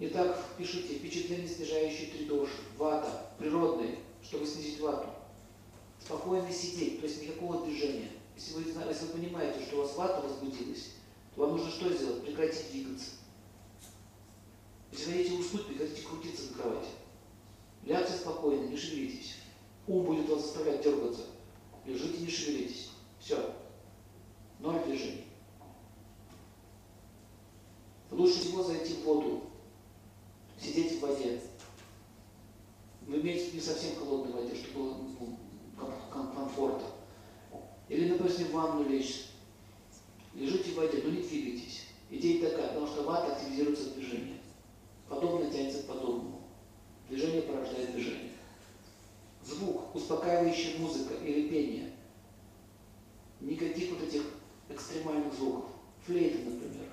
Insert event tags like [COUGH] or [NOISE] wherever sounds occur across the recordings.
Итак, пишите впечатление снижающие три доши, вата, природные, чтобы снизить вату. Спокойно сидеть, то есть никакого движения. Если вы, если вы понимаете, что у вас вата возбудилась, то вам нужно что сделать? Прекратить двигаться. Если хотите уснуть, прекратите крутиться на кровати. Лягте спокойно, не шевелитесь. Ум будет вас заставлять дергаться. Лежите, не шевелитесь. Все. Ноль движений. Лучше всего зайти в воду, сидеть в воде. Вы имеете не совсем холодной воде, чтобы было ну, комфорта. Или, например, в ванну лечь. Лежите в воде, но не двигайтесь. Идея такая, потому что вата активизируется движение. Подобное тянется к подобному. Движение порождает движение. Звук, успокаивающая музыка или пение. Никаких вот этих экстремальных звуков. Флейта, например.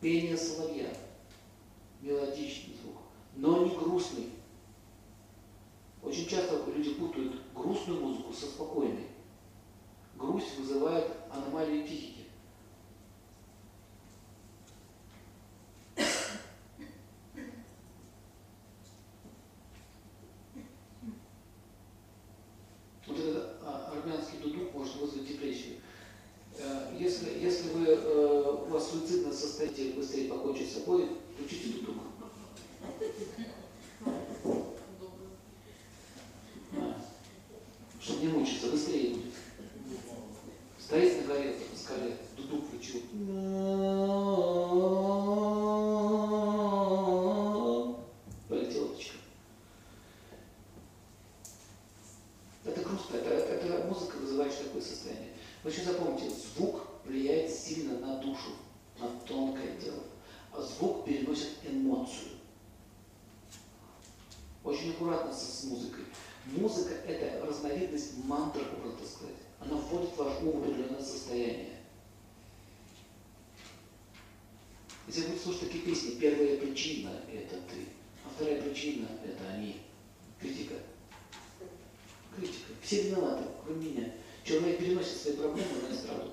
Пение соловья. Мелодичный звук. Но не грустный. Очень часто люди путают со спокойной. Грусть вызывает аномалии психики. Вот этот а, армянский дудук может вызвать депрессию. Э, если, если вы, э, у вас суицидное состояние, быстрее покончить с собой, включите дудук. Чтобы не мучиться, быстрее будет. Стоит на горе, на скале, дудук включил. Полетела. Это грустно, это, музыка, вызывающая такое состояние. Вы запомните, звук влияет сильно на душу, на тонкое тело. А звук переносит эмоцию. Очень аккуратно с музыкой. Музыка – это разновидность мантры, можно так сказать. Она вводит ваш ум в определенное состояние. Если вы будете слушать такие песни, первая причина – это ты, а вторая причина – это они. Критика. Критика. Все виноваты, кроме меня. Человек переносит свои проблемы на эстраду.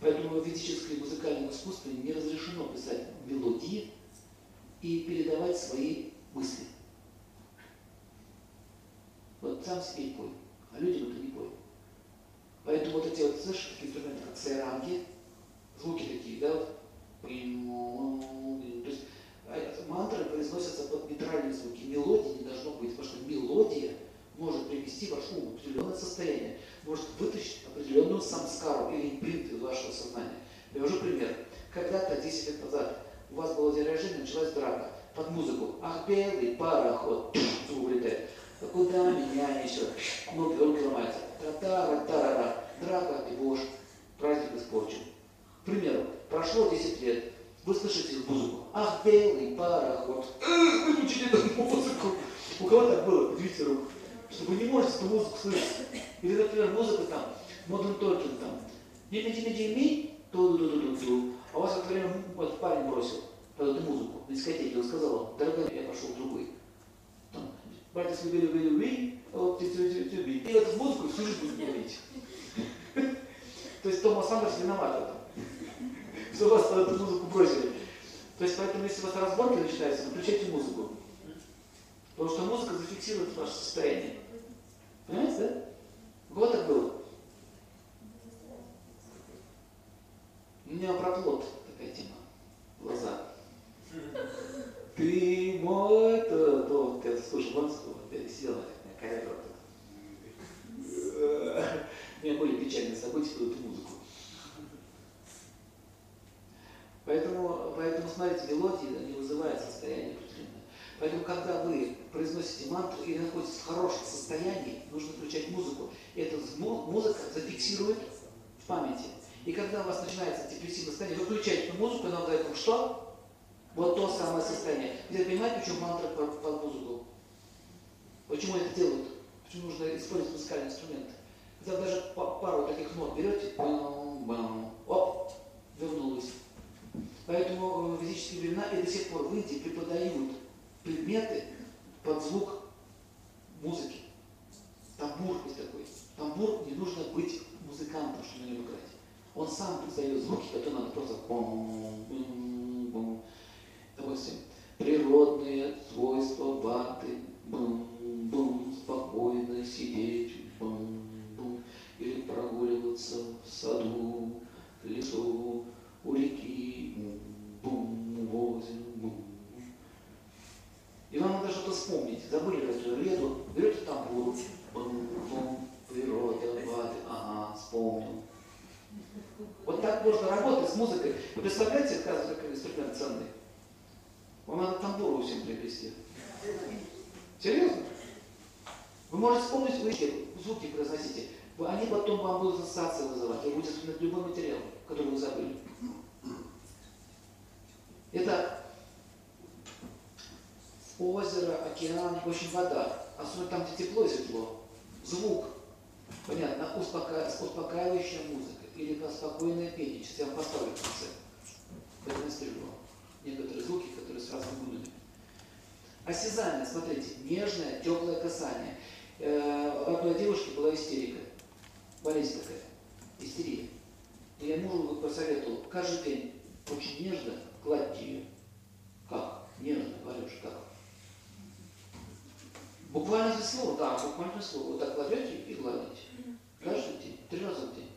Поэтому в ведическом музыкальном искусстве не разрешено писать мелодии и передавать свои мысли. Вот сам себе пой, а людям это не пой. Поэтому вот эти вот, слышишь, такие инструменты, как сайранги, звуки такие, да, вот, то есть а, мантры произносятся под нейтральные звуки, мелодии не должно быть, потому что мелодия может привести ваш ум в определенное состояние, может вытащить определенную самскару или импринт из вашего сознания. Привожу пример. Когда-то, 10 лет назад, у вас было день рождения, началась драка под музыку. Ах, белый пароход, звук улетает. А куда меня несет? Ноги, руки ломаются. Та-та-ра, та-ра-ра. Драка, ты будешь праздник испорчен. К примеру, прошло 10 лет, вы слышите музыку. Ах, белый пароход. Выключите эту музыку. У кого так было? Поднимите руку. Чтобы не слышать. Или, например, музыка там, Modern Talking там. не не не не ми ту ду ду ду ду А у вас это время вот парень бросил под эту музыку на дискотеке. Он сказал, дорогая, я пошел в другой. Там, Братья любили, любили, любили, вот, ты, ты, ты, ты, И эту музыку всю жизнь будет говорить. То есть Томас Андерс виноват в этом. Что вас эту музыку бросили. То есть поэтому, если у вас разборки начинаются, выключайте музыку. Потому что музыка зафиксирует ваше состояние. Понимаете, да? Вот так было. У меня про плод такая тема. Глаза. Ты мой, то, то, когда слушал Ланского, я сидела, корректор. У меня были печальные события под эту музыку. Поэтому, поэтому, смотрите, мелодии не вызывают состояние определенное. Поэтому, когда вы произносите мантру или находитесь в хорошем состоянии, нужно включать музыку. Эта музыка зафиксирует в памяти. И когда у вас начинается депрессивное состояние, вы включаете эту музыку, она дает вам что? Вот то самое состояние. Где понимаете, почему мантра под, под музыку? Почему это делают? Почему нужно использовать музыкальные инструменты? Когда даже пару таких нот берете, оп, вернулась. Поэтому в физические времена и до сих пор в Индии преподают предметы под звук музыки. Тамбур есть такой. Тамбур не нужно быть музыкантом, чтобы на нем играть. Он сам создает звуки, которые надо просто такой все. Природные свойства ваты, Вам надо тамбуру всем приобрести. Серьезно? Вы можете вспомнить, вы звуки произносите. Они потом вам будут ассоциации вызывать. Вы будете вспоминать любой материал, который вы забыли. Это озеро, океан, общем, вода. Особенно там, где тепло и светло. Звук. Понятно, успока... успокаивающая музыка или спокойное пение. Сейчас я вам поставлю в конце. Продемонстрирую вам некоторые звуки, которые с разными гудами. Осязание, смотрите, нежное, теплое касание. Э, у одной девушки была истерика, болезнь такая, истерия. И я мужу посоветовал, каждый день очень нежно гладьте ее. Как? Нежно, говоришь, как? Буквально за слово, да, буквально слово. Вот так кладете и гладите. Каждый день, три раза в день.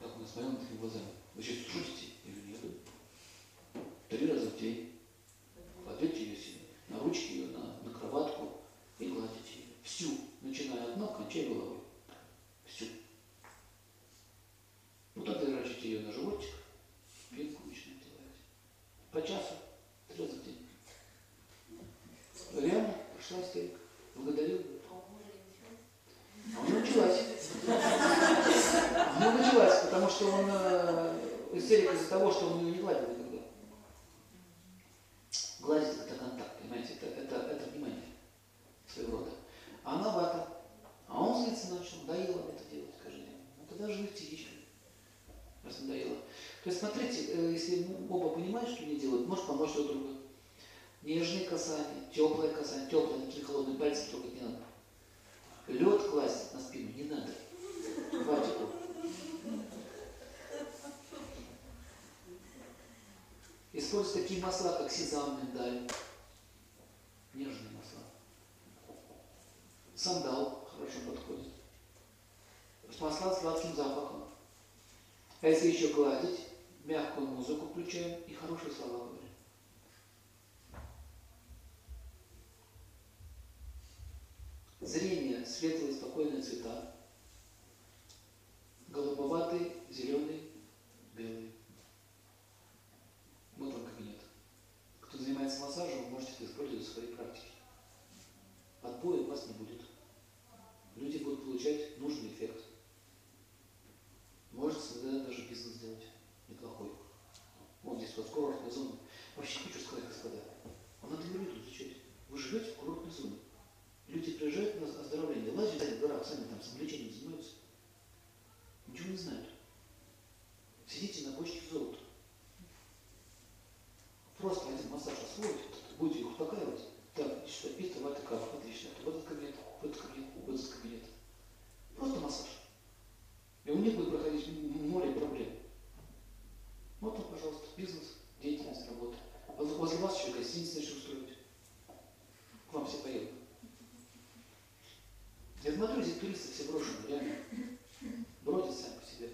Так мы смотрим такими глазами. Вы сейчас шутите или нет? Три раза в день. Кладете ее себе, на ручки ее, на, на кроватку и гладите ее. Всю, начиная от ног, кончая головой. Всю. Ну тогда дрожите ее на животик, пинку начинаете гладить. По часу, три раза в день. Реально пошла истерика. Благодарил. А у него началась. [LAUGHS] У него началась, потому что он э, истерика из-за того, что он ее не гладил никогда. Гладить это контакт, понимаете, это, это, это внимание своего рода. А она вата. А он злиться начал, надоело это делать каждый. Ну тогда живи птичкой, раз надоело. То есть смотрите, э, если оба понимают, что не делают, может помочь друг другу. Нежные касания, теплое касание, теплое, такие холодные пальцы трогать не надо. Лед класть на спину не надо. Используйте такие масла, как сезам, миндаль. Нежные масла. Сандал хорошо подходит. Масла с сладким запахом. А если еще гладить, мягкую музыку включаем и хорошие слова говорим. Зрение, светлые, спокойные цвета. Голубоватый, зеленый, белый. Вот вам кабинет. Кто занимается массажем, вы можете это использовать в своей практике. Отбоя у вас не будет. Люди будут получать нужный эффект. Можете тогда даже бизнес сделать неплохой. Вот здесь вот курортная зона. Вообще хочу сказать, господа, а надо люди изучать. Вы живете в курортной зоне. Люди приезжают на оздоровление, лазят в горах, сами там самолечением занимаются. Ничего не знают. Сидите на бочке золота. Просто один массаж освоить, будете их успокаивать. Так, что в это как, отлично. В этот кабинет, в этот кабинет, в этот кабинет. Просто массаж. И у них будет проходить море проблем. Вот он, пожалуйста, бизнес, деятельность, работа. Возле вас еще гостиницу начнут устроить. К вам все поедут. Я смотрю, здесь туристы все брошены, реально. Бродят сами по себе.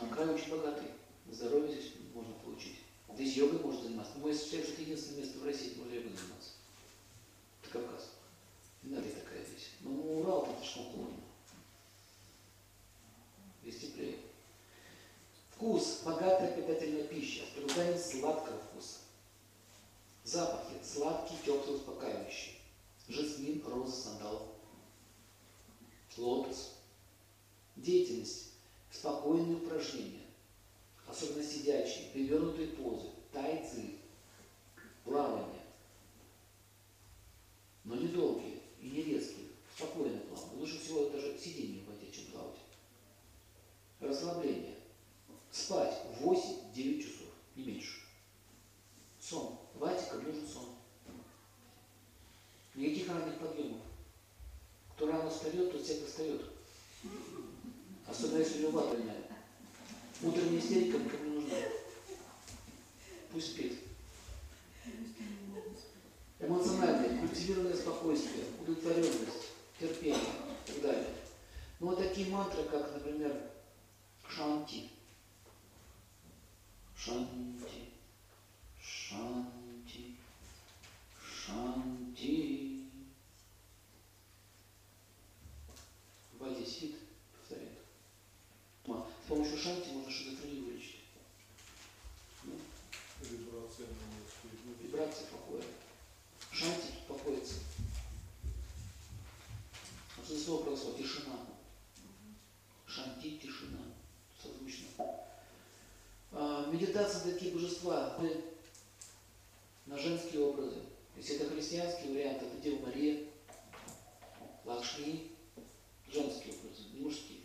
А край очень богатый. Здоровье здесь можно получить. Здесь йогой можно заниматься. Мой считаю, что это единственное место в России, где можно йогой заниматься. Это Кавказ. Не надо такая здесь. Но ну, Урал там слишком холодно. Здесь теплее. Вкус. Богатая питательная пища. С преобладанием сладкого вкуса. Запахи. Сладкий, теплый, успокаивающий жасмин, роза, сандал, лотос. Деятельность, спокойные упражнения, особенно сидячие, перевернутые позы, тайцы, плавание. Особенно если любовь больная. Утренняя истерика никому не нужна. Пусть спит. Эмоциональное, культивированное спокойствие, удовлетворенность, терпение и так далее. Ну вот такие мантры, как, например. Шанти. Шанти. Шанти. В воде сидит, повторяет. С помощью шанти можно шизофрению вылечить. Ну, Вибрация на спирит. вибрация покоя. Шанти покоится. Слово православие? Тишина. Шанти – тишина. Созвучно. А, медитация такие божества на женские образы. Если это христианский вариант, это Дева Мария, Лакшми, женские образы, не мужские.